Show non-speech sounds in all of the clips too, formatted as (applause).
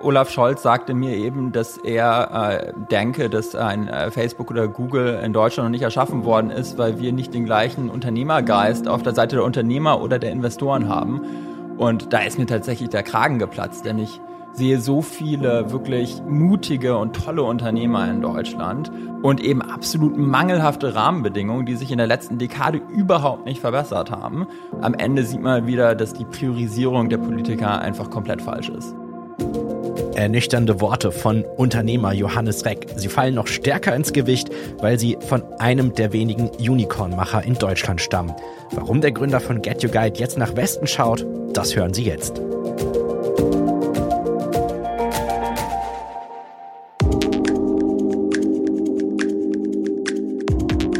Olaf Scholz sagte mir eben, dass er äh, denke, dass ein äh, Facebook oder Google in Deutschland noch nicht erschaffen worden ist, weil wir nicht den gleichen Unternehmergeist auf der Seite der Unternehmer oder der Investoren haben. Und da ist mir tatsächlich der Kragen geplatzt, denn ich sehe so viele wirklich mutige und tolle Unternehmer in Deutschland und eben absolut mangelhafte Rahmenbedingungen, die sich in der letzten Dekade überhaupt nicht verbessert haben. Am Ende sieht man wieder, dass die Priorisierung der Politiker einfach komplett falsch ist. Ernüchternde Worte von Unternehmer Johannes Reck. Sie fallen noch stärker ins Gewicht, weil sie von einem der wenigen Unicorn-Macher in Deutschland stammen. Warum der Gründer von Get Your Guide jetzt nach Westen schaut, das hören Sie jetzt.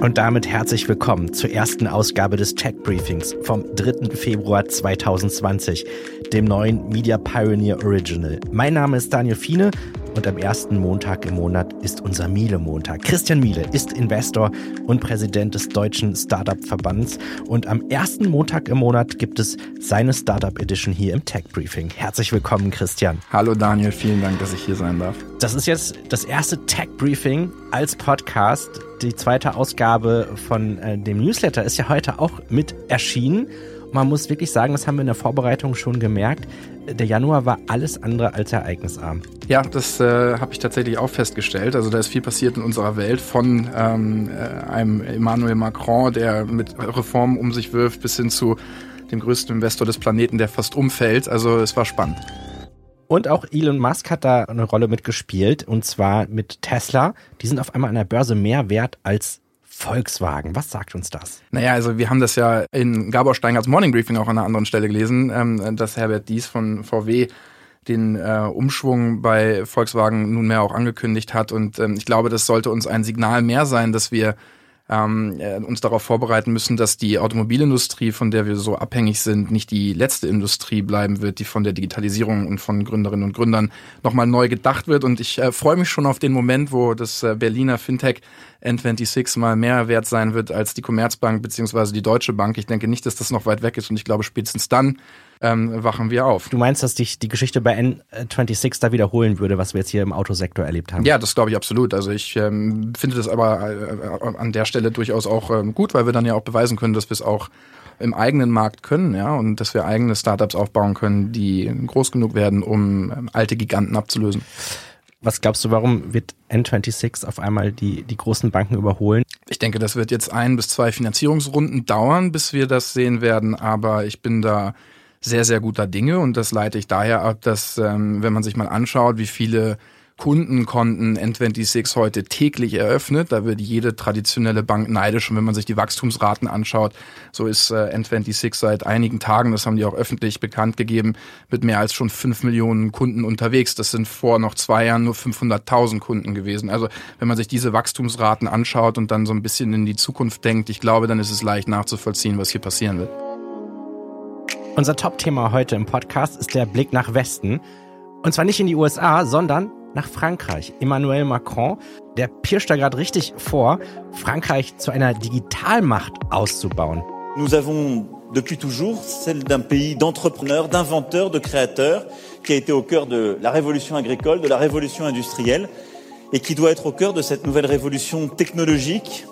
Und damit herzlich willkommen zur ersten Ausgabe des Tech Briefings vom 3. Februar 2020, dem neuen Media Pioneer Original. Mein Name ist Daniel Fiene und am ersten Montag im Monat ist unser Miele-Montag. Christian Miele ist Investor und Präsident des Deutschen Startup-Verbands und am ersten Montag im Monat gibt es seine Startup Edition hier im Tech Briefing. Herzlich willkommen, Christian. Hallo Daniel, vielen Dank, dass ich hier sein darf. Das ist jetzt das erste Tech Briefing als Podcast. Die zweite Ausgabe von äh, dem Newsletter ist ja heute auch mit erschienen man muss wirklich sagen, das haben wir in der Vorbereitung schon gemerkt, der Januar war alles andere als ereignisarm. Ja, das äh, habe ich tatsächlich auch festgestellt. Also da ist viel passiert in unserer Welt, von ähm, äh, einem Emmanuel Macron, der mit Reformen um sich wirft, bis hin zu dem größten Investor des Planeten, der fast umfällt. Also es war spannend. Und auch Elon Musk hat da eine Rolle mitgespielt, und zwar mit Tesla. Die sind auf einmal an der Börse mehr wert als Volkswagen. Was sagt uns das? Naja, also wir haben das ja in Gabor Steingarts Morning Briefing auch an einer anderen Stelle gelesen, ähm, dass Herbert Dies von VW den äh, Umschwung bei Volkswagen nunmehr auch angekündigt hat. Und ähm, ich glaube, das sollte uns ein Signal mehr sein, dass wir ähm, äh, uns darauf vorbereiten müssen, dass die Automobilindustrie, von der wir so abhängig sind, nicht die letzte Industrie bleiben wird, die von der Digitalisierung und von Gründerinnen und Gründern nochmal neu gedacht wird. Und ich äh, freue mich schon auf den Moment, wo das äh, Berliner Fintech N26 mal mehr wert sein wird als die Commerzbank beziehungsweise die Deutsche Bank. Ich denke nicht, dass das noch weit weg ist und ich glaube spätestens dann ähm, wachen wir auf. Du meinst, dass dich die Geschichte bei N26 da wiederholen würde, was wir jetzt hier im Autosektor erlebt haben? Ja, das glaube ich absolut. Also ich ähm, finde das aber äh, an der Stelle durchaus auch ähm, gut, weil wir dann ja auch beweisen können, dass wir es auch im eigenen Markt können, ja, und dass wir eigene Startups aufbauen können, die groß genug werden, um ähm, alte Giganten abzulösen. Was glaubst du, warum wird N26 auf einmal die, die großen Banken überholen? Ich denke, das wird jetzt ein bis zwei Finanzierungsrunden dauern, bis wir das sehen werden, aber ich bin da sehr, sehr guter Dinge und das leite ich daher ab, dass ähm, wenn man sich mal anschaut, wie viele Kundenkonten N26 heute täglich eröffnet. Da wird jede traditionelle Bank neidisch. Und wenn man sich die Wachstumsraten anschaut, so ist äh, N26 seit einigen Tagen, das haben die auch öffentlich bekannt gegeben, mit mehr als schon fünf Millionen Kunden unterwegs. Das sind vor noch zwei Jahren nur 500.000 Kunden gewesen. Also wenn man sich diese Wachstumsraten anschaut und dann so ein bisschen in die Zukunft denkt, ich glaube, dann ist es leicht nachzuvollziehen, was hier passieren wird. Unser Top-Thema heute im Podcast ist der Blick nach Westen. Und zwar nicht in die USA, sondern nach Frankreich. Emmanuel Macron, der pirscht da gerade richtig vor, Frankreich zu einer Digitalmacht auszubauen. Nous avons depuis toujours celle d'un pays d'entrepreneurs, d'inventeurs, de créateurs, qui a été au cœur de la révolution agricole, de la révolution industrielle, et qui doit être au cœur de cette nouvelle révolution technologique,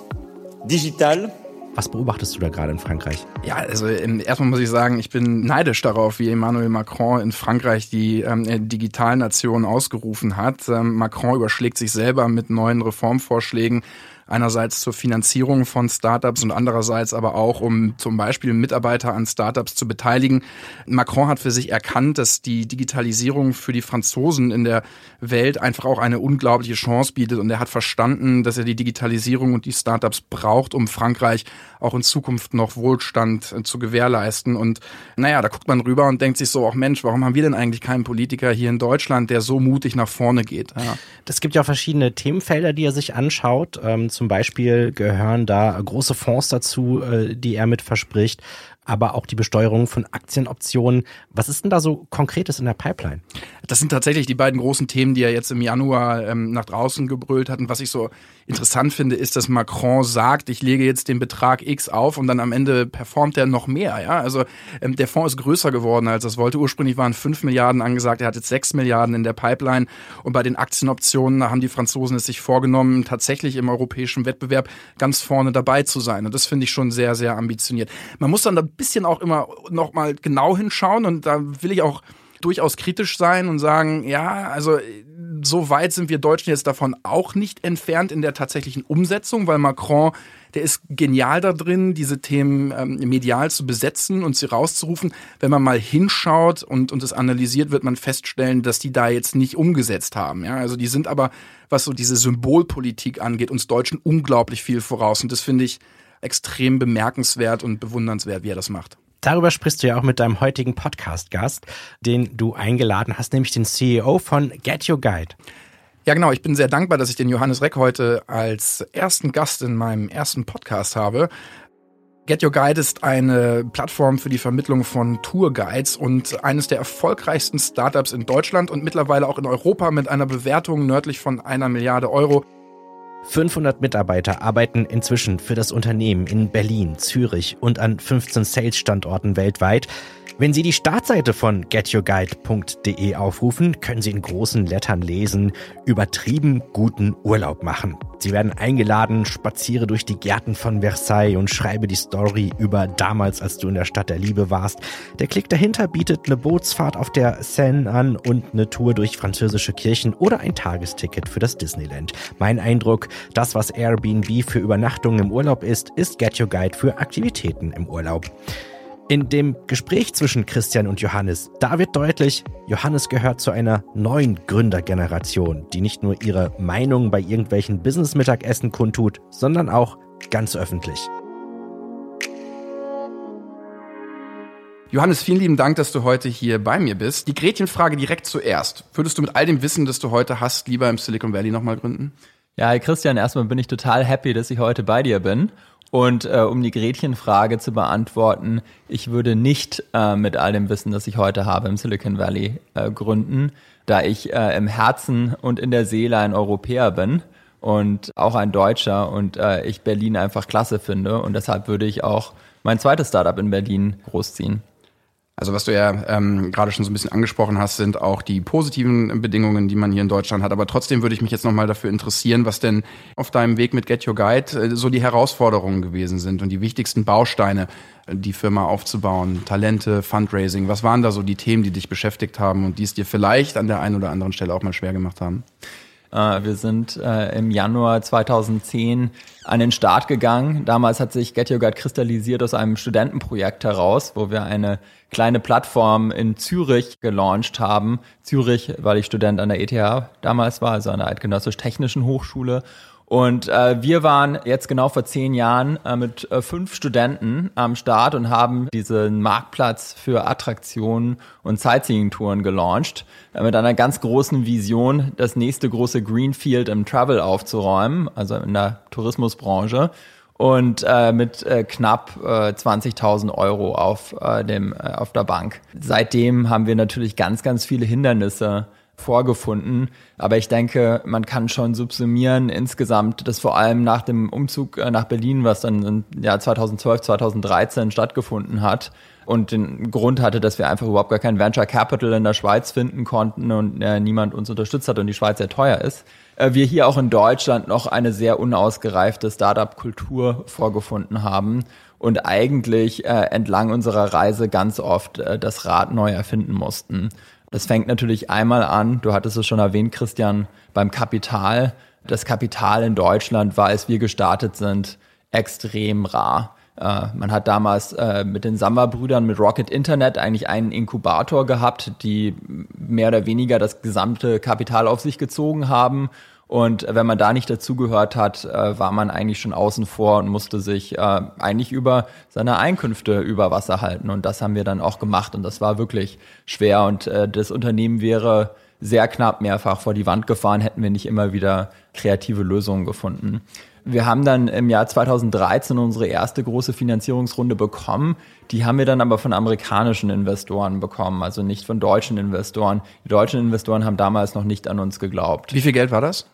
digitale, was beobachtest du da gerade in Frankreich? Ja, also ähm, erstmal muss ich sagen, ich bin neidisch darauf, wie Emmanuel Macron in Frankreich die ähm, äh, Digitalnation ausgerufen hat. Ähm, Macron überschlägt sich selber mit neuen Reformvorschlägen Einerseits zur Finanzierung von Startups und andererseits aber auch, um zum Beispiel Mitarbeiter an Startups zu beteiligen. Macron hat für sich erkannt, dass die Digitalisierung für die Franzosen in der Welt einfach auch eine unglaubliche Chance bietet und er hat verstanden, dass er die Digitalisierung und die Startups braucht, um Frankreich auch in Zukunft noch Wohlstand zu gewährleisten. Und naja, da guckt man rüber und denkt sich so, auch Mensch, warum haben wir denn eigentlich keinen Politiker hier in Deutschland, der so mutig nach vorne geht? Ja. Es gibt ja verschiedene Themenfelder, die er sich anschaut. Ähm, zum Beispiel gehören da große Fonds dazu, äh, die er mit verspricht. aber auch die Besteuerung von Aktienoptionen. Was ist denn da so Konkretes in der Pipeline? Das sind tatsächlich die beiden großen Themen, die er jetzt im Januar ähm, nach draußen gebrüllt hat. Und was ich so interessant finde, ist, dass Macron sagt, ich lege jetzt den Betrag X auf und dann am Ende performt er noch mehr. Ja? Also ähm, der Fonds ist größer geworden, als das wollte. Ursprünglich waren 5 Milliarden angesagt, er hat jetzt 6 Milliarden in der Pipeline. Und bei den Aktienoptionen haben die Franzosen es sich vorgenommen, tatsächlich im europäischen Wettbewerb ganz vorne dabei zu sein. Und das finde ich schon sehr, sehr ambitioniert. Man muss dann ein bisschen auch immer noch mal genau hinschauen und da will ich auch durchaus kritisch sein und sagen, ja, also so weit sind wir Deutschen jetzt davon auch nicht entfernt in der tatsächlichen Umsetzung, weil Macron, der ist genial da drin, diese Themen ähm, medial zu besetzen und sie rauszurufen. Wenn man mal hinschaut und, und es analysiert, wird man feststellen, dass die da jetzt nicht umgesetzt haben. Ja, also die sind aber, was so diese Symbolpolitik angeht, uns Deutschen unglaublich viel voraus. Und das finde ich extrem bemerkenswert und bewundernswert, wie er das macht. Darüber sprichst du ja auch mit deinem heutigen Podcast-Gast, den du eingeladen hast, nämlich den CEO von Get Your Guide. Ja, genau. Ich bin sehr dankbar, dass ich den Johannes Reck heute als ersten Gast in meinem ersten Podcast habe. Get Your Guide ist eine Plattform für die Vermittlung von Tourguides und eines der erfolgreichsten Startups in Deutschland und mittlerweile auch in Europa mit einer Bewertung nördlich von einer Milliarde Euro. 500 Mitarbeiter arbeiten inzwischen für das Unternehmen in Berlin, Zürich und an 15 Sales-Standorten weltweit. Wenn Sie die Startseite von getyourguide.de aufrufen, können Sie in großen Lettern lesen, übertrieben guten Urlaub machen. Sie werden eingeladen, spaziere durch die Gärten von Versailles und schreibe die Story über damals, als du in der Stadt der Liebe warst. Der Klick dahinter bietet eine Bootsfahrt auf der Seine an und eine Tour durch französische Kirchen oder ein Tagesticket für das Disneyland. Mein Eindruck, das, was Airbnb für Übernachtungen im Urlaub ist, ist Get Your Guide für Aktivitäten im Urlaub. In dem Gespräch zwischen Christian und Johannes, da wird deutlich, Johannes gehört zu einer neuen Gründergeneration, die nicht nur ihre Meinung bei irgendwelchen Business-Mittagessen kundtut, sondern auch ganz öffentlich. Johannes, vielen lieben Dank, dass du heute hier bei mir bist. Die Gretchenfrage direkt zuerst. Würdest du mit all dem Wissen, das du heute hast, lieber im Silicon Valley nochmal gründen? Ja, Christian, erstmal bin ich total happy, dass ich heute bei dir bin und äh, um die Gretchenfrage zu beantworten, ich würde nicht äh, mit all dem Wissen, das ich heute habe, im Silicon Valley äh, gründen, da ich äh, im Herzen und in der Seele ein Europäer bin und auch ein Deutscher und äh, ich Berlin einfach klasse finde und deshalb würde ich auch mein zweites Startup in Berlin großziehen. Also was du ja ähm, gerade schon so ein bisschen angesprochen hast, sind auch die positiven Bedingungen, die man hier in Deutschland hat. Aber trotzdem würde ich mich jetzt nochmal dafür interessieren, was denn auf deinem Weg mit Get Your Guide äh, so die Herausforderungen gewesen sind und die wichtigsten Bausteine, äh, die Firma aufzubauen, Talente, Fundraising. Was waren da so die Themen, die dich beschäftigt haben und die es dir vielleicht an der einen oder anderen Stelle auch mal schwer gemacht haben? Äh, wir sind äh, im Januar 2010 an den Start gegangen. Damals hat sich Get Your Guide kristallisiert aus einem Studentenprojekt heraus, wo wir eine kleine Plattform in Zürich gelauncht haben. Zürich, weil ich Student an der ETH damals war, also an der Eidgenössisch-Technischen Hochschule und äh, wir waren jetzt genau vor zehn Jahren äh, mit äh, fünf Studenten am Start und haben diesen Marktplatz für Attraktionen und Sightseeing-Touren gelauncht, äh, mit einer ganz großen Vision, das nächste große Greenfield im Travel aufzuräumen, also in der Tourismusbranche und äh, mit äh, knapp äh, 20.000 Euro auf, äh, dem, äh, auf der Bank. Seitdem haben wir natürlich ganz, ganz viele Hindernisse vorgefunden. Aber ich denke, man kann schon subsumieren insgesamt, dass vor allem nach dem Umzug äh, nach Berlin, was dann im Jahr 2012, 2013 stattgefunden hat, und den Grund hatte, dass wir einfach überhaupt gar kein Venture Capital in der Schweiz finden konnten und äh, niemand uns unterstützt hat und die Schweiz sehr teuer ist. Äh, wir hier auch in Deutschland noch eine sehr unausgereifte Startup-Kultur vorgefunden haben und eigentlich äh, entlang unserer Reise ganz oft äh, das Rad neu erfinden mussten. Das fängt natürlich einmal an, du hattest es schon erwähnt, Christian, beim Kapital. Das Kapital in Deutschland war, als wir gestartet sind, extrem rar. Äh, man hat damals äh, mit den Samba-Brüdern, mit Rocket Internet eigentlich einen Inkubator gehabt, die mehr oder weniger das gesamte Kapital auf sich gezogen haben und wenn man da nicht dazugehört hat, äh, war man eigentlich schon außen vor und musste sich äh, eigentlich über seine Einkünfte über Wasser halten. Und das haben wir dann auch gemacht. Und das war wirklich schwer. Und äh, das Unternehmen wäre sehr knapp mehrfach vor die Wand gefahren, hätten wir nicht immer wieder kreative Lösungen gefunden. Wir haben dann im Jahr 2013 unsere erste große Finanzierungsrunde bekommen. Die haben wir dann aber von amerikanischen Investoren bekommen, also nicht von deutschen Investoren. Die deutschen Investoren haben damals noch nicht an uns geglaubt. Wie viel Geld war das?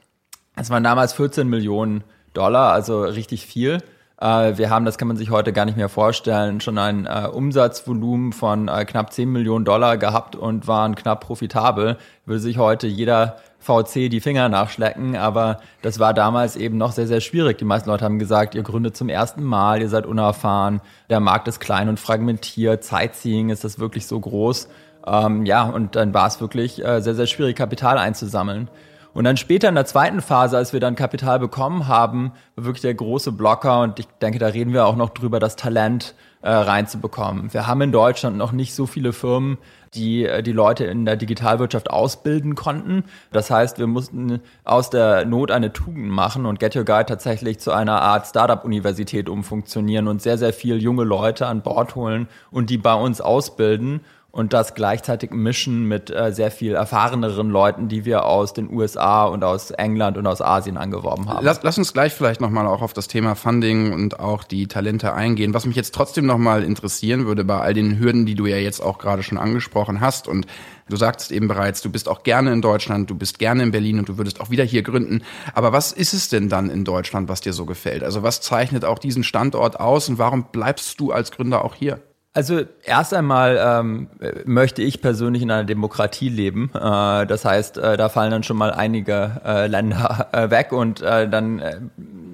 Es waren damals 14 Millionen Dollar, also richtig viel. Äh, wir haben, das kann man sich heute gar nicht mehr vorstellen, schon ein äh, Umsatzvolumen von äh, knapp 10 Millionen Dollar gehabt und waren knapp profitabel. Würde sich heute jeder VC die Finger nachschlecken, aber das war damals eben noch sehr, sehr schwierig. Die meisten Leute haben gesagt, ihr gründet zum ersten Mal, ihr seid unerfahren, der Markt ist klein und fragmentiert, Sightseeing ist das wirklich so groß. Ähm, ja, und dann war es wirklich äh, sehr, sehr schwierig, Kapital einzusammeln. Und dann später in der zweiten Phase, als wir dann Kapital bekommen haben, war wirklich der große Blocker und ich denke, da reden wir auch noch drüber, das Talent äh, reinzubekommen. Wir haben in Deutschland noch nicht so viele Firmen, die äh, die Leute in der Digitalwirtschaft ausbilden konnten. Das heißt, wir mussten aus der Not eine Tugend machen und Get Your Guide tatsächlich zu einer Art Startup-Universität umfunktionieren und sehr, sehr viel junge Leute an Bord holen und die bei uns ausbilden und das gleichzeitig mischen mit äh, sehr viel erfahreneren Leuten, die wir aus den USA und aus England und aus Asien angeworben haben. Lass, lass uns gleich vielleicht nochmal auch auf das Thema Funding und auch die Talente eingehen. Was mich jetzt trotzdem nochmal interessieren würde bei all den Hürden, die du ja jetzt auch gerade schon angesprochen hast und Du sagtest eben bereits, du bist auch gerne in Deutschland, du bist gerne in Berlin und du würdest auch wieder hier gründen. Aber was ist es denn dann in Deutschland, was dir so gefällt? Also was zeichnet auch diesen Standort aus und warum bleibst du als Gründer auch hier? Also erst einmal ähm, möchte ich persönlich in einer Demokratie leben. Äh, das heißt, äh, da fallen dann schon mal einige äh, Länder äh, weg und äh, dann äh,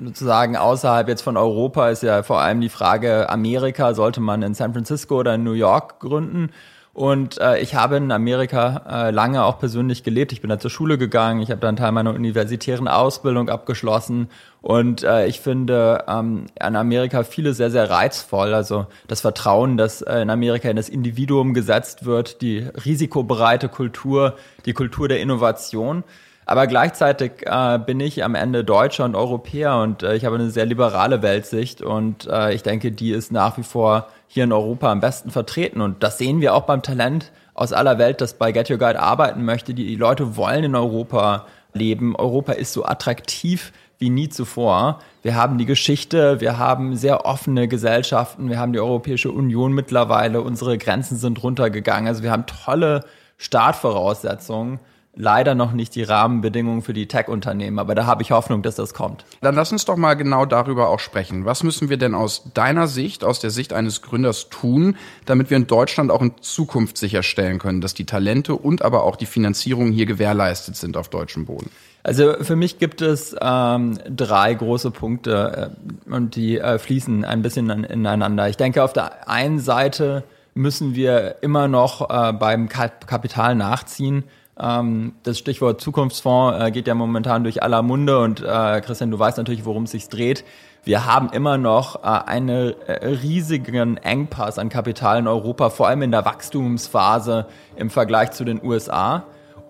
sozusagen außerhalb jetzt von Europa ist ja vor allem die Frage Amerika, sollte man in San Francisco oder in New York gründen? Und äh, ich habe in Amerika äh, lange auch persönlich gelebt. Ich bin da zur Schule gegangen, ich habe dann Teil meiner universitären Ausbildung abgeschlossen. Und äh, ich finde ähm, an Amerika viele sehr, sehr reizvoll. Also das Vertrauen, das äh, in Amerika in das Individuum gesetzt wird, die risikobereite Kultur, die Kultur der Innovation. Aber gleichzeitig äh, bin ich am Ende Deutscher und Europäer und äh, ich habe eine sehr liberale Weltsicht und äh, ich denke, die ist nach wie vor hier in Europa am besten vertreten. Und das sehen wir auch beim Talent aus aller Welt, das bei Get Your Guide arbeiten möchte. Die, die Leute wollen in Europa leben. Europa ist so attraktiv wie nie zuvor. Wir haben die Geschichte, wir haben sehr offene Gesellschaften, wir haben die Europäische Union mittlerweile, unsere Grenzen sind runtergegangen. Also wir haben tolle Startvoraussetzungen leider noch nicht die Rahmenbedingungen für die Tech-Unternehmen, aber da habe ich Hoffnung, dass das kommt. Dann lass uns doch mal genau darüber auch sprechen. Was müssen wir denn aus deiner Sicht, aus der Sicht eines Gründers tun, damit wir in Deutschland auch in Zukunft sicherstellen können, dass die Talente und aber auch die Finanzierung hier gewährleistet sind auf deutschem Boden? Also für mich gibt es ähm, drei große Punkte äh, und die äh, fließen ein bisschen ineinander. Ich denke, auf der einen Seite müssen wir immer noch äh, beim Kapital nachziehen das Stichwort Zukunftsfonds äh, geht ja momentan durch aller Munde und äh, Christian, du weißt natürlich, worum es sich dreht. Wir haben immer noch äh, einen äh, riesigen Engpass an Kapital in Europa, vor allem in der Wachstumsphase im Vergleich zu den USA.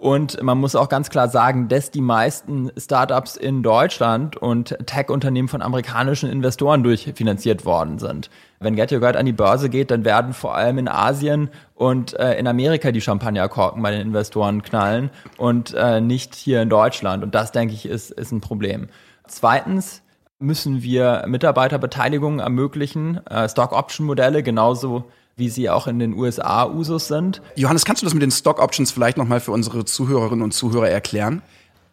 Und man muss auch ganz klar sagen, dass die meisten Startups in Deutschland und Tech-Unternehmen von amerikanischen Investoren durchfinanziert worden sind. Wenn Get Your Guide an die Börse geht, dann werden vor allem in Asien und äh, in Amerika die Champagnerkorken bei den Investoren knallen und äh, nicht hier in Deutschland. Und das, denke ich, ist, ist ein Problem. Zweitens müssen wir Mitarbeiterbeteiligungen ermöglichen, äh, Stock-Option-Modelle genauso wie sie auch in den USA Usus sind. Johannes, kannst du das mit den Stock Options vielleicht nochmal für unsere Zuhörerinnen und Zuhörer erklären?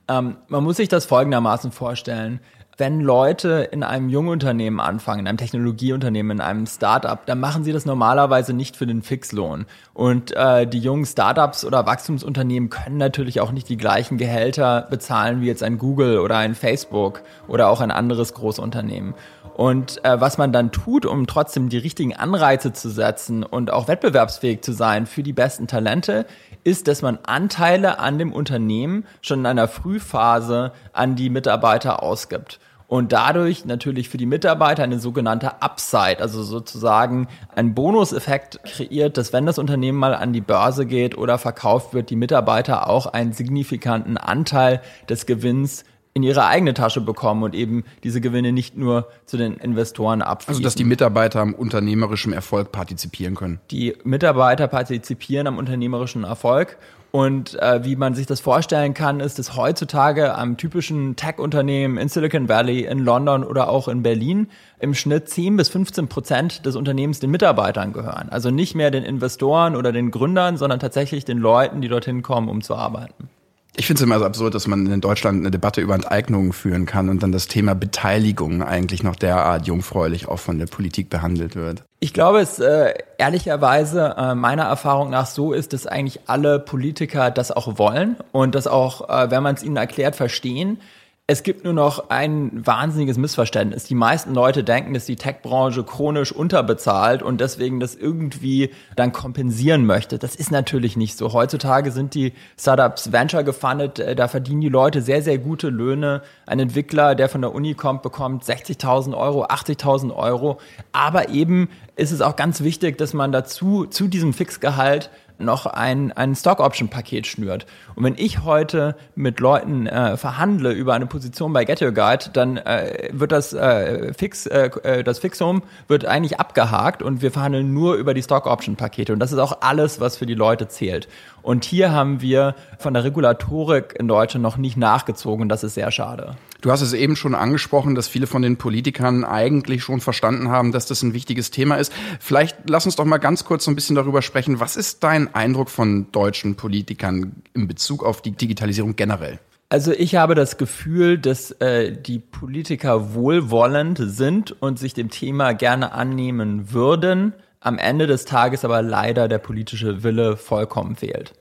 Ähm, man muss sich das folgendermaßen vorstellen. Wenn Leute in einem Jungunternehmen anfangen, in einem Technologieunternehmen, in einem Startup, dann machen sie das normalerweise nicht für den Fixlohn. Und äh, die jungen Startups oder Wachstumsunternehmen können natürlich auch nicht die gleichen Gehälter bezahlen wie jetzt ein Google oder ein Facebook oder auch ein anderes Großunternehmen. Und äh, was man dann tut, um trotzdem die richtigen Anreize zu setzen und auch wettbewerbsfähig zu sein für die besten Talente, ist, dass man Anteile an dem Unternehmen schon in einer Frühphase an die Mitarbeiter ausgibt. Und dadurch natürlich für die Mitarbeiter eine sogenannte Upside, also sozusagen ein Bonuseffekt kreiert, dass wenn das Unternehmen mal an die Börse geht oder verkauft wird, die Mitarbeiter auch einen signifikanten Anteil des Gewinns in ihre eigene Tasche bekommen und eben diese Gewinne nicht nur zu den Investoren abfließen. Also dass die Mitarbeiter am unternehmerischen Erfolg partizipieren können. Die Mitarbeiter partizipieren am unternehmerischen Erfolg Und äh, wie man sich das vorstellen kann, ist es heutzutage am typischen Tech-Unternehmen in Silicon Valley, in London oder auch in Berlin im Schnitt 10 bis 15 Prozent des Unternehmens den Mitarbeitern gehören. Also nicht mehr den Investoren oder den Gründern, sondern tatsächlich den Leuten, die dorthin kommen, um zu arbeiten. Ich finde es immer so absurd, dass man in Deutschland eine Debatte über Enteignungen führen kann und dann das Thema Beteiligung eigentlich noch derart jungfräulich auch von der Politik behandelt wird. Ich glaube, es äh, ehrlicherweise äh, meiner Erfahrung nach so ist, dass eigentlich alle Politiker das auch wollen und das auch, äh, wenn man es ihnen erklärt, verstehen. Es gibt nur noch ein wahnsinniges Missverständnis. Die meisten Leute denken, dass die Tech-Branche chronisch unterbezahlt und deswegen das irgendwie dann kompensieren möchte. Das ist natürlich nicht so. Heutzutage sind die Startups Venture gefundet, äh, da verdienen die Leute sehr, sehr gute Löhne. Ein Entwickler, der von der Uni kommt, bekommt 60.000 Euro, 80.000 Euro. Aber eben ist es auch ganz wichtig, dass man dazu, zu diesem Fixgehalt noch ein, ein Stock-Option-Paket schnürt. Und wenn ich heute mit Leuten äh, verhandle über eine Position bei Get Your Guide, dann äh, wird das äh, Fix, äh, äh, das Fixum wird eigentlich abgehakt und wir verhandeln nur über die Stock-Option-Pakete. Und das ist auch alles, was für die Leute zählt. Und hier haben wir von der Regulatorik in Deutschland noch nicht nachgezogen. Das ist sehr schade. Du hast es eben schon angesprochen, dass viele von den Politikern eigentlich schon verstanden haben, dass das ein wichtiges Thema ist. Vielleicht lass uns doch mal ganz kurz so ein bisschen darüber sprechen. Was ist dein Eindruck von deutschen Politikern in Bezug auf die Digitalisierung generell? Also ich habe das Gefühl, dass äh, die Politiker wohlwollend sind und sich dem Thema gerne annehmen würden, am Ende des Tages aber leider der politische Wille vollkommen fehlt.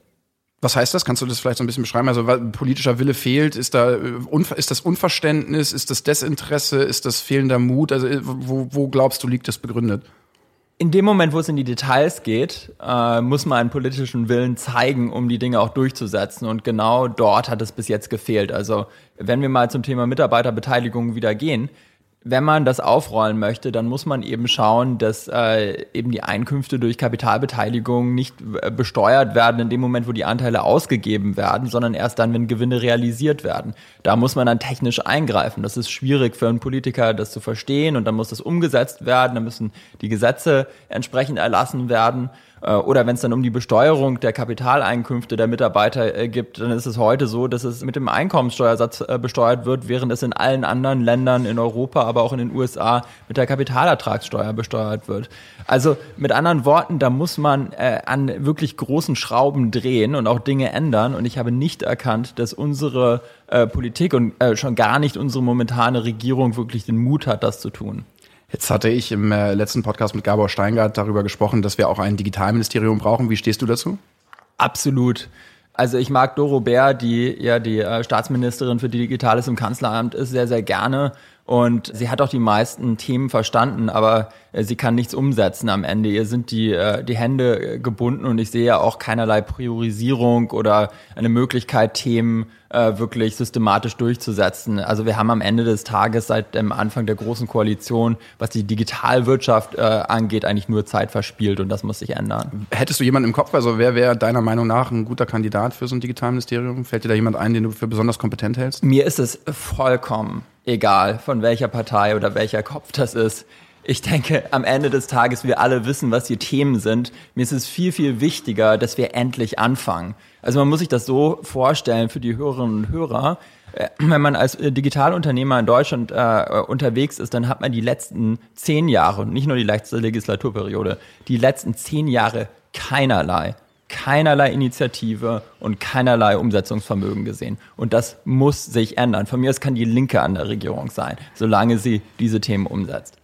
Was heißt das? Kannst du das vielleicht so ein bisschen beschreiben? Also politischer Wille fehlt, ist da äh, ist das Unverständnis, ist das Desinteresse, ist das fehlender Mut? Also äh, wo, wo glaubst du liegt das begründet? In dem Moment, wo es in die Details geht, äh, muss man einen politischen Willen zeigen, um die Dinge auch durchzusetzen. Und genau dort hat es bis jetzt gefehlt. Also wenn wir mal zum Thema Mitarbeiterbeteiligung wieder gehen, wenn man das aufrollen möchte, dann muss man eben schauen, dass äh, eben die Einkünfte durch Kapitalbeteiligung nicht äh, besteuert werden in dem Moment, wo die Anteile ausgegeben werden, sondern erst dann, wenn Gewinne realisiert werden. Da muss man dann technisch eingreifen. Das ist schwierig für einen Politiker, das zu verstehen und dann muss das umgesetzt werden, dann müssen die Gesetze entsprechend erlassen werden. Äh, oder wenn es dann um die Besteuerung der Kapitaleinkünfte der Mitarbeiter äh, gibt, dann ist es heute so, dass es mit dem Einkommenssteuersatz äh, besteuert wird, während es in allen anderen Ländern in Europa, aber auch in den USA mit der Kapitalertragssteuer besteuert wird. Also mit anderen Worten, da muss man an wirklich großen Schrauben drehen und auch Dinge ändern. Und ich habe nicht erkannt, dass unsere Politik und schon gar nicht unsere momentane Regierung wirklich den Mut hat, das zu tun. Jetzt hatte ich im äh, letzten Podcast mit Gabor Steingart darüber gesprochen, dass wir auch ein Digitalministerium brauchen. Wie stehst du dazu? Absolut. Also ich mag Doro Bär, die ja die äh, Staatsministerin für Digitales im Kanzleramt ist, sehr, sehr gerne. Und sie hat auch die meisten Themen verstanden, aber sie kann nichts umsetzen am Ende. Ihr sind die, äh, die Hände gebunden und ich sehe ja auch keinerlei Priorisierung oder eine Möglichkeit, Themen äh, wirklich systematisch durchzusetzen. Also wir haben am Ende des Tages seit dem Anfang der großen Koalition, was die Digitalwirtschaft angeht, eigentlich nur Zeit verspielt und das muss sich ändern. Hättest du jemanden im Kopf, also wer wäre deiner Meinung nach ein guter Kandidat für so ein Digitalministerium? Fällt dir da jemand ein, den du für besonders kompetent hältst? Mir ist es vollkommen egal, von welcher Partei oder welcher Kopf das ist. Ich denke, am Ende des Tages, wir alle wissen, was die Themen sind. Mir ist es viel, viel wichtiger, dass wir endlich anfangen. Also man muss sich das so vorstellen für die Hörerinnen und Hörer. Äh, wenn man als äh, Digitalunternehmer in Deutschland äh, unterwegs ist, dann hat man die letzten zehn Jahre, und nicht nur die letzte Legislaturperiode, die letzten zehn Jahre keinerlei keinerlei Initiative und keinerlei Umsetzungsvermögen gesehen. Und das muss sich ändern. Von mir aus kann die Linke an der Regierung sein, solange sie diese Themen umsetzt.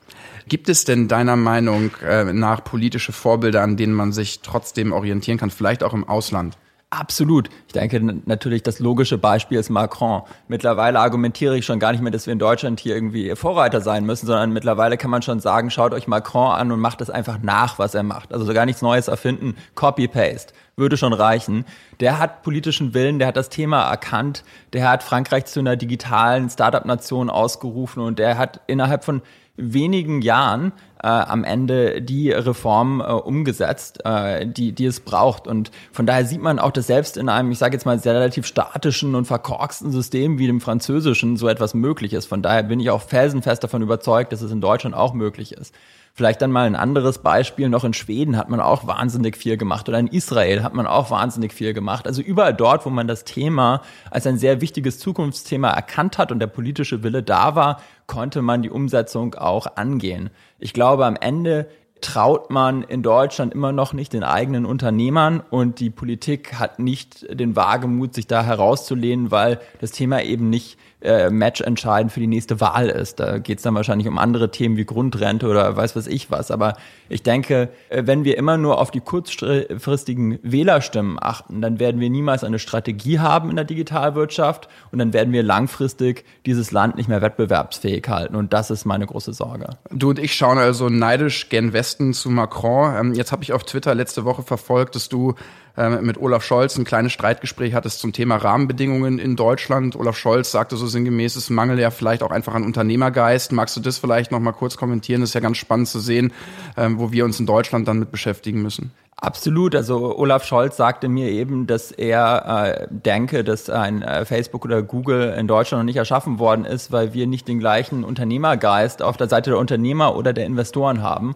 Gibt es denn deiner Meinung nach politische Vorbilder, an denen man sich trotzdem orientieren kann, vielleicht auch im Ausland? Absolut. Ich denke natürlich, das logische Beispiel ist Macron. Mittlerweile argumentiere ich schon gar nicht mehr, dass wir in Deutschland hier irgendwie Vorreiter sein müssen, sondern mittlerweile kann man schon sagen, schaut euch Macron an und macht es einfach nach, was er macht. Also so gar nichts Neues erfinden. Copy-Paste. Würde schon reichen. Der hat politischen Willen, der hat das Thema erkannt, der hat Frankreich zu einer digitalen Startup-Nation ausgerufen und der hat innerhalb von wenigen Jahren äh, am Ende die Reform äh, umgesetzt, äh, die, die es braucht. Und von daher sieht man auch, dass selbst in einem, ich sage jetzt mal, sehr relativ statischen und verkorksten System wie dem französischen so etwas möglich ist. Von daher bin ich auch felsenfest davon überzeugt, dass es in Deutschland auch möglich ist. Vielleicht dann mal ein anderes Beispiel, noch in Schweden hat man auch wahnsinnig viel gemacht oder in Israel hat man auch wahnsinnig viel gemacht. Also überall dort, wo man das Thema als ein sehr wichtiges Zukunftsthema erkannt hat und der politische Wille da war, konnte man die Umsetzung auch angehen. Ich glaube, am Ende traut man in Deutschland immer noch nicht den eigenen Unternehmern und die Politik hat nicht den Wagemut, sich da herauszulehnen, weil das Thema eben nicht äh, matchentscheidend für die nächste Wahl ist. Da geht es dann wahrscheinlich um andere Themen wie Grundrente oder weiß was ich was. Aber ich denke, äh, wenn wir immer nur auf die kurzfristigen Wählerstimmen achten, dann werden wir niemals eine Strategie haben in der Digitalwirtschaft und dann werden wir langfristig dieses Land nicht mehr wettbewerbsfähig halten. Und das ist meine große Sorge. Du und ich schauen also neidisch gen Westen zu Macron. Ähm, jetzt habe ich auf Twitter letzte Woche verfolgt, dass du mit Olaf Scholz ein kleines Streitgespräch hattest zum Thema Rahmenbedingungen in Deutschland. Olaf Scholz sagte so sinngemäß, es mangelt ja vielleicht auch einfach an Unternehmergeist. Magst du das vielleicht noch mal kurz kommentieren? Das ist ja ganz spannend zu sehen, ähm, wo wir uns in Deutschland dann mit beschäftigen müssen. Absolut. Also Olaf Scholz sagte mir eben, dass er äh, denke, dass ein äh, Facebook oder Google in Deutschland noch nicht erschaffen worden ist, weil wir nicht den gleichen Unternehmergeist auf der Seite der Unternehmer oder der Investoren haben.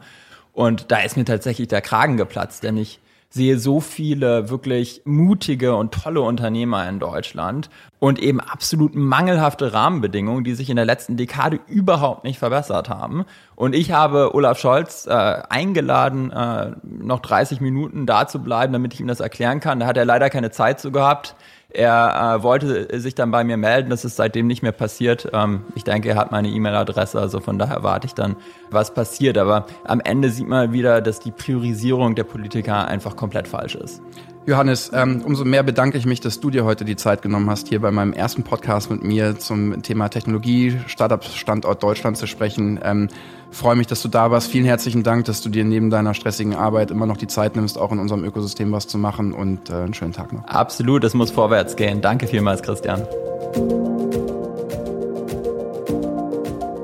Und da ist mir tatsächlich der Kragen geplatzt, denn ich sehe so viele wirklich mutige und tolle Unternehmer in Deutschland und eben absolut mangelhafte Rahmenbedingungen, die sich in der letzten Dekade überhaupt nicht verbessert haben. Und ich habe Olaf Scholz äh, eingeladen, äh, noch 30 Minuten da zu bleiben, damit ich ihm das erklären kann. Da hat er leider keine Zeit zu gehabt. Er äh, wollte sich dann bei mir melden, das ist seitdem nicht mehr passiert. Ähm, ich denke, er hat meine E-Mail-Adresse, also von daher warte ich dann, was passiert. Aber am Ende sieht man wieder, dass die Priorisierung der Politiker einfach komplett falsch ist. Johannes, ähm, umso mehr bedanke ich mich, dass du dir heute die Zeit genommen hast, hier bei meinem ersten Podcast mit mir zum Thema Technologie, Startup-Standort Deutschland zu sprechen. Ähm, freue mich, dass du da warst. Vielen herzlichen Dank, dass du dir neben deiner stressigen Arbeit immer noch die Zeit nimmst, auch in unserem Ökosystem was zu machen und äh, einen schönen Tag noch. Absolut, es muss vorwärts gehen. Danke vielmals, Christian.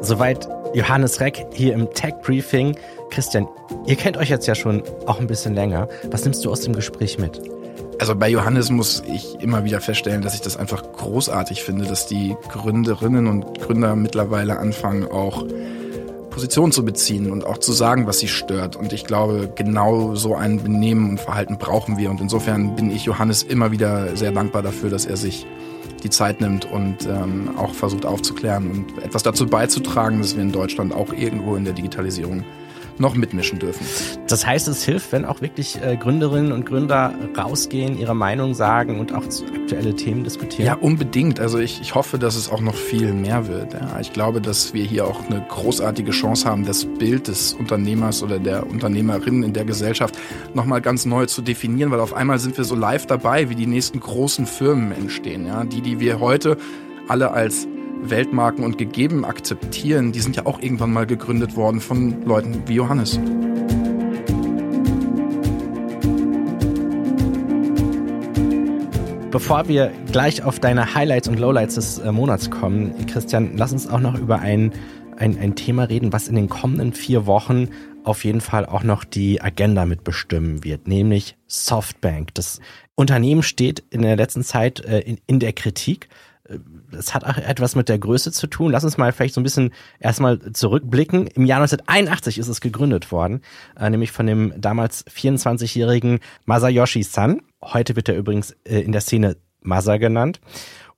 Soweit Johannes Reck hier im Tech Briefing. Christian, ihr kennt euch jetzt ja schon auch ein bisschen länger. Was nimmst du aus dem Gespräch mit? Also bei Johannes muss ich immer wieder feststellen, dass ich das einfach großartig finde, dass die Gründerinnen und Gründer mittlerweile anfangen, auch Position zu beziehen und auch zu sagen, was sie stört. Und ich glaube, genau so ein Benehmen und Verhalten brauchen wir. Und insofern bin ich Johannes immer wieder sehr dankbar dafür, dass er sich die Zeit nimmt und ähm, auch versucht aufzuklären und etwas dazu beizutragen, dass wir in Deutschland auch irgendwo in der Digitalisierung noch mitmischen dürfen. Das heißt, es hilft, wenn auch wirklich äh, Gründerinnen und Gründer rausgehen, ihre Meinung sagen und auch aktuelle Themen diskutieren? Ja, unbedingt. Also ich, ich hoffe, dass es auch noch viel mehr wird. Ja. Ich glaube, dass wir hier auch eine großartige Chance haben, das Bild des Unternehmers oder der Unternehmerin in der Gesellschaft nochmal ganz neu zu definieren, weil auf einmal sind wir so live dabei, wie die nächsten großen Firmen entstehen. Ja. Die, die wir heute alle als Weltmarken und gegeben akzeptieren, die sind ja auch irgendwann mal gegründet worden von Leuten wie Johannes. Bevor wir gleich auf deine Highlights und Lowlights des äh, Monats kommen, Christian, lass uns auch noch über ein, ein, ein Thema reden, was in den kommenden vier Wochen auf jeden Fall auch noch die Agenda mitbestimmen wird, nämlich Softbank. Das Unternehmen steht in der letzten Zeit äh, in, in der Kritik das hat auch etwas mit der Größe zu tun. Lass uns mal vielleicht so ein bisschen erstmal zurückblicken. Im Jahr 1981 ist es gegründet worden, äh, nämlich von dem damals 24-jährigen Masayoshi San. Heute wird er übrigens äh, in der Szene Masa genannt.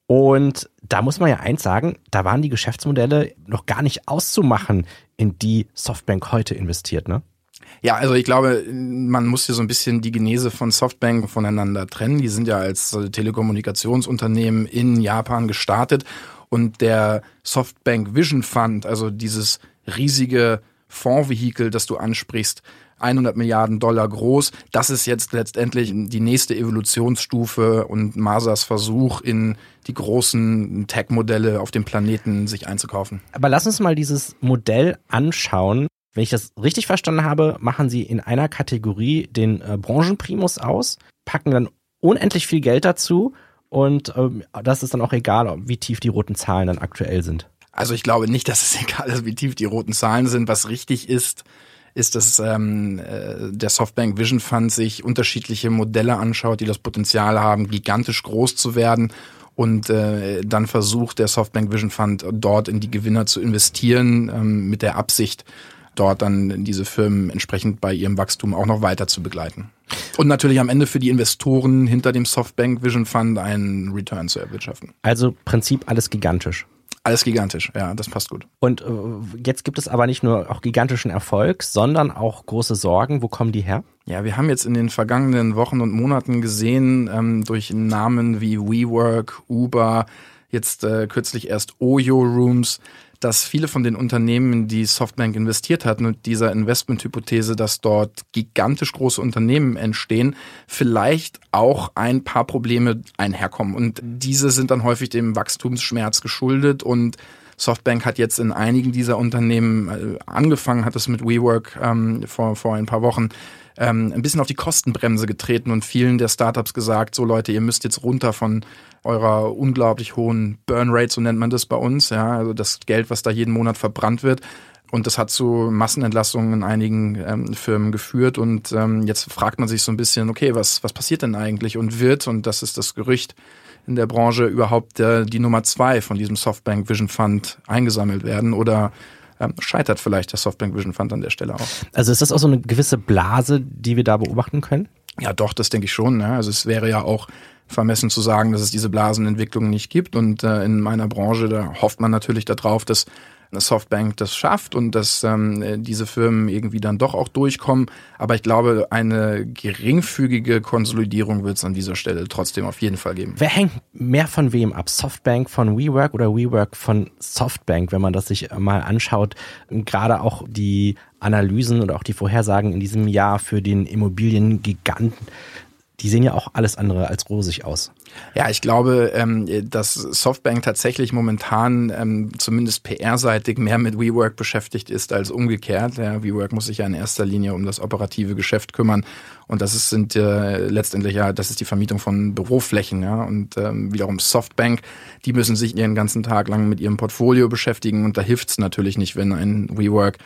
Und da muss man ja eins sagen, da waren die Geschäftsmodelle noch gar nicht auszumachen, in die Softbank heute investiert, ne? Ja, also ich glaube, man muss hier so ein bisschen die Genese von Softbank voneinander trennen. Die sind ja als Telekommunikationsunternehmen in Japan gestartet und der Softbank Vision Fund, also dieses riesige Fondsvehikel, das du ansprichst, 100 Milliarden Dollar groß. Das ist jetzt letztendlich die nächste Evolutionsstufe und Masas Versuch, in die großen Tech-Modelle auf dem Planeten sich einzukaufen. Aber lass uns mal dieses Modell anschauen. Wenn ich das richtig verstanden habe, machen sie in einer Kategorie den äh, Branchenprimus aus, packen dann unendlich viel Geld dazu und ähm, das ist dann auch egal, wie tief die roten Zahlen dann aktuell sind. Also ich glaube nicht, dass es (laughs) egal ist, wie tief die roten Zahlen sind. Was richtig ist, ist, dass ähm, äh, der Softbank Vision Fund sich unterschiedliche Modelle anschaut, die das Potenzial haben, gigantisch groß zu werden und äh, dann versucht der Softbank Vision Fund dort in die Gewinner zu investieren ähm, mit der Absicht, dort dann diese Firmen entsprechend bei ihrem Wachstum auch noch weiter zu begleiten. Und natürlich am Ende für die Investoren hinter dem Softbank Vision Fund einen Return zu erwirtschaften. Also Prinzip alles gigantisch. Alles gigantisch, ja, das passt gut. Und äh, jetzt gibt es aber nicht nur auch gigantischen Erfolg, sondern auch große Sorgen. Wo kommen die her? Ja, wir haben jetzt in den vergangenen Wochen und Monaten gesehen, ähm, durch Namen wie WeWork, Uber, jetzt äh, kürzlich erst Oyo Rooms, dass viele von den Unternehmen, die Softbank investiert hat, mit dieser Investmenthypothese, dass dort gigantisch große Unternehmen entstehen, vielleicht auch ein paar Probleme einherkommen. Und diese sind dann häufig dem Wachstumsschmerz geschuldet und Softbank hat jetzt in einigen dieser Unternehmen äh, angefangen, hat es mit WeWork ähm, vor, vor ein paar Wochen ähm, ein bisschen auf die Kostenbremse getreten und vielen der Startups gesagt, so Leute, ihr müsst jetzt runter von eurer unglaublich hohen Burn Rate, so nennt man das bei uns, ja, also das Geld, was da jeden Monat verbrannt wird. Und das hat zu Massenentlassungen in einigen ähm, Firmen geführt. Und ähm, jetzt fragt man sich so ein bisschen, okay, was, was passiert denn eigentlich und wird, und das ist das Gerücht in der Branche, überhaupt äh, die Nummer zwei von diesem Softbank Vision Fund eingesammelt werden oder ähm, scheitert vielleicht der Softbank Vision Fund an der Stelle auch. Also ist das auch so eine gewisse Blase, die wir da beobachten können? Ja, doch, das denke ich schon. Ne? Also es wäre ja auch vermessen zu sagen, dass es diese Blasenentwicklung nicht gibt. Und äh, in meiner Branche, da hofft man natürlich darauf, dass Softbank das schafft und dass ähm, diese Firmen irgendwie dann doch auch durchkommen. Aber ich glaube, eine geringfügige Konsolidierung wird es an dieser Stelle trotzdem auf jeden Fall geben. Wer hängt mehr von wem ab? Softbank von WeWork oder WeWork von Softbank, wenn man das sich mal anschaut? Gerade auch die Analysen und auch die Vorhersagen in diesem Jahr für den Immobiliengiganten die sehen ja auch alles andere als rosig aus. Ja, ich glaube, ähm, dass Softbank tatsächlich momentan ähm, zumindest PR-seitig mehr mit WeWork beschäftigt ist als umgekehrt. Ja, WeWork muss sich ja in erster Linie um das operative Geschäft kümmern und das ist, sind äh, letztendlich ja, das ist die Vermietung von Büroflächen. Ja, und ähm, wiederum Softbank, die müssen sich ihren ganzen Tag lang mit ihrem Portfolio beschäftigen und da hilft's natürlich nicht, wenn ein WeWork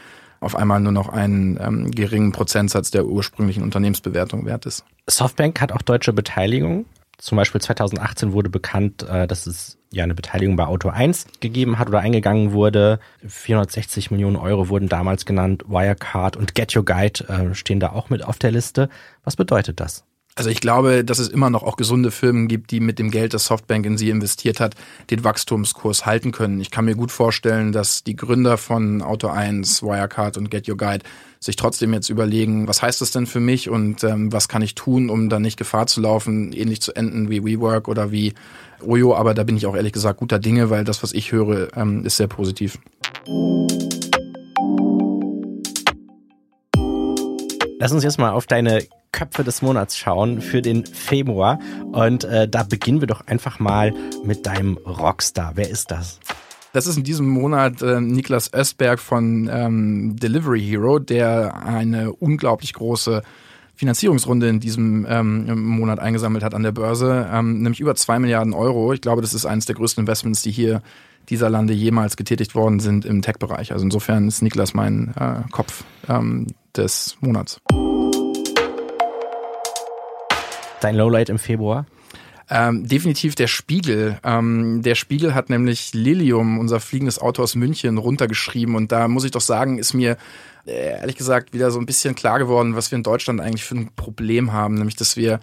auf einmal nur noch einen ähm, geringen Prozentsatz der ursprünglichen Unternehmensbewertung wert ist. Softbank hat auch deutsche Beteiligung. Zum Beispiel 2018 wurde bekannt, äh, dass es ja eine Beteiligung bei Auto 1 gegeben hat oder eingegangen wurde. 460 Millionen Euro wurden damals genannt. Wirecard und Get Your Guide äh, stehen da auch mit auf der Liste. Was bedeutet das? Also ich glaube, dass es immer noch auch gesunde Firmen gibt, die mit dem Geld, das Softbank in sie investiert hat, den Wachstumskurs halten können. Ich kann mir gut vorstellen, dass die Gründer von Auto 1, Wirecard und Get Your Guide sich trotzdem jetzt überlegen, was heißt das denn für mich und ähm, was kann ich tun, um dann nicht Gefahr zu laufen, ähnlich zu enden wie WeWork oder wie Oyo. Aber da bin ich auch ehrlich gesagt guter Dinge, weil das, was ich höre, ähm, ist sehr positiv. Lass uns jetzt mal auf deine Köpfe des Monats schauen für den Februar. Und äh, da beginnen wir doch einfach mal mit deinem Rockstar. Wer ist das? Das ist in diesem Monat äh, Niklas Östberg von ähm, Delivery Hero, der eine unglaublich große Finanzierungsrunde in diesem ähm, Monat eingesammelt hat an der Börse, ähm, nämlich über zwei Milliarden Euro. Ich glaube, das ist eines der größten Investments, die hier dieser Lande jemals getätigt worden sind im Tech-Bereich. Also insofern ist Niklas mein äh, Kopf ähm, des Monats. Dein Lowlight im Februar? Ähm, definitiv der Spiegel. Ähm, der Spiegel hat nämlich Lilium, unser fliegendes Auto aus München, runtergeschrieben. Und da muss ich doch sagen, ist mir äh, ehrlich gesagt wieder so ein bisschen klar geworden, was wir in Deutschland eigentlich für ein Problem haben. Nämlich, dass wir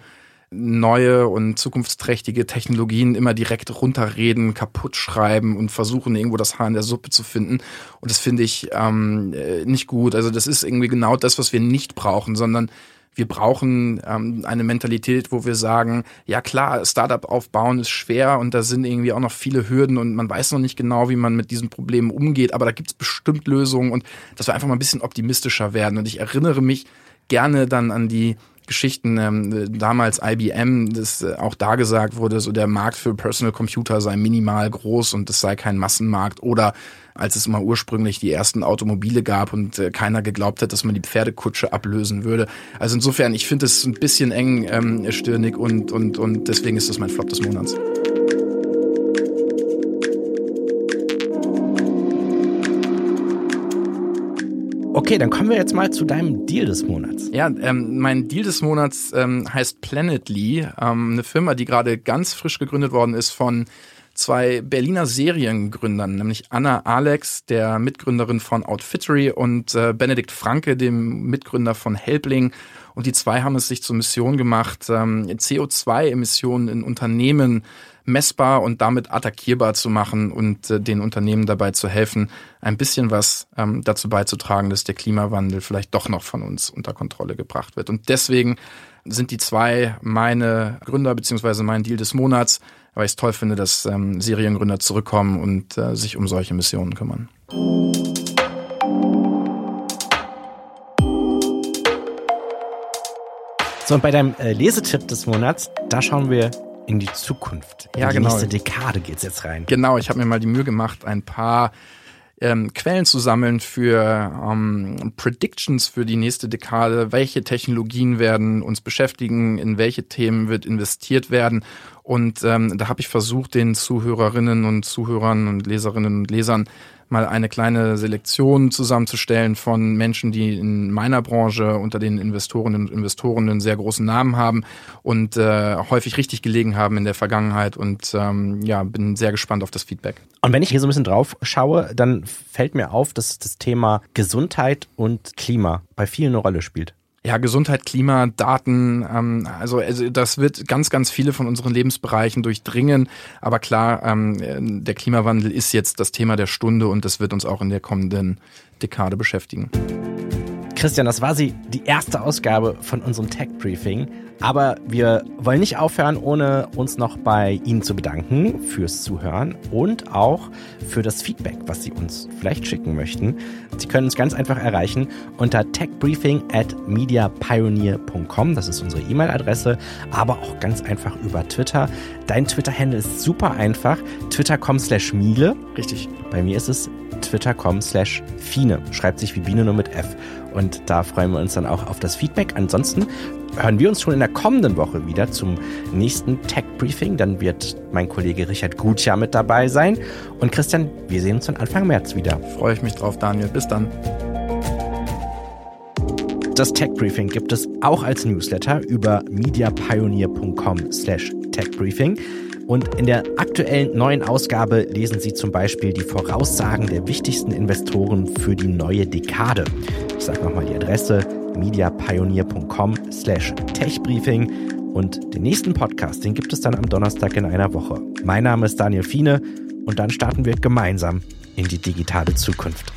neue und zukunftsträchtige Technologien immer direkt runterreden, kaputt schreiben und versuchen, irgendwo das Haar in der Suppe zu finden. Und das finde ich ähm, äh, nicht gut. Also das ist irgendwie genau das, was wir nicht brauchen, sondern wir brauchen ähm, eine Mentalität, wo wir sagen, ja klar, Startup aufbauen ist schwer und da sind irgendwie auch noch viele Hürden und man weiß noch nicht genau, wie man mit diesen Problemen umgeht, aber da gibt es bestimmt Lösungen und dass wir einfach mal ein bisschen optimistischer werden. Und ich erinnere mich gerne dann an die Geschichten, ähm, damals IBM, das äh, auch da gesagt wurde, so der Markt für Personal Computer sei minimal groß und es sei kein Massenmarkt oder als es mal ursprünglich die ersten Automobile gab und äh, keiner geglaubt hat, dass man die Pferdekutsche ablösen würde. Also insofern, ich finde es ein bisschen eng ähm, stirnig und, und, und deswegen ist das mein Flop des Monats. Okay, dann kommen wir jetzt mal zu deinem Deal des Monats. Ja, ähm, mein Deal des Monats ähm, heißt Planetly, ähm, eine Firma, die gerade ganz frisch gegründet worden ist von zwei Berliner Seriengründern, nämlich Anna Alex, der Mitgründerin von Outfittery und äh, Benedikt Franke, dem Mitgründer von Helpling. Und die zwei haben es sich zur Mission gemacht, ähm, CO2-Emissionen in Unternehmen messbar und damit attackierbar zu machen und äh, den Unternehmen dabei zu helfen, ein bisschen was ähm, dazu beizutragen, dass der Klimawandel vielleicht doch noch von uns unter Kontrolle gebracht wird. Und deswegen sind die zwei meine Gründer beziehungsweise mein Deal des Monats, weil ich es toll finde, dass ähm, Seriengründer zurückkommen und äh, sich um solche Missionen kümmern. So, und bei deinem äh, Lesetipp des Monats, da schauen wir in die Zukunft. In ja, die genau. nächste Dekade geht's jetzt rein. Genau, ich habe mir mal die Mühe gemacht, ein paar ähm, Quellen zu sammeln für ähm, Predictions für die nächste Dekade. Welche Technologien werden uns beschäftigen? In welche Themen wird investiert werden? Und ähm, da habe ich versucht, den Zuhörerinnen und Zuhörern und Leserinnen und Lesern mal eine kleine Selektion zusammenzustellen von Menschen, die in meiner Branche unter den Investorinnen und Investoren einen sehr großen Namen haben und äh, häufig richtig gelegen haben in der Vergangenheit und ähm, ja, bin sehr gespannt auf das Feedback. Und wenn ich hier so ein bisschen drauf schaue, dann fällt mir auf, dass das Thema Gesundheit und Klima bei vielen eine Rolle spielt. Ja, Gesundheit, Klima, Daten, ähm, also, also das wird ganz, ganz viele von unseren Lebensbereichen durchdringen. Aber klar, ähm, der Klimawandel ist jetzt das Thema der Stunde und das wird uns auch in der kommenden Dekade beschäftigen. Christian, das war sie, die erste Ausgabe von unserem Tech Briefing. Aber wir wollen nicht aufhören, ohne uns noch bei Ihnen zu bedanken fürs Zuhören und auch für das Feedback, was Sie uns vielleicht schicken möchten. Sie können uns ganz einfach erreichen unter techbriefing at mediapioneer.com. Das ist unsere E-Mail-Adresse, aber auch ganz einfach über Twitter. Dein Twitter-Handle ist super einfach. Twitter.com slash Miele. Richtig. Bei mir ist es twitter.com slash Fine. Schreibt sich wie Biene nur mit F. Und da freuen wir uns dann auch auf das Feedback. Ansonsten hören wir uns schon in der kommenden Woche wieder zum nächsten Tech Briefing. Dann wird mein Kollege Richard Gutjahr mit dabei sein. Und Christian, wir sehen uns dann Anfang März wieder. Freue ich mich drauf, Daniel. Bis dann. Das Tech Briefing gibt es auch als Newsletter über mediapioneer.com slash techbriefing. Und in der aktuellen neuen Ausgabe lesen Sie zum Beispiel die Voraussagen der wichtigsten Investoren für die neue Dekade. Ich sage nochmal die Adresse mediapioneer.com slash techbriefing. Und den nächsten Podcast, den gibt es dann am Donnerstag in einer Woche. Mein Name ist Daniel Fiene und dann starten wir gemeinsam in die digitale Zukunft.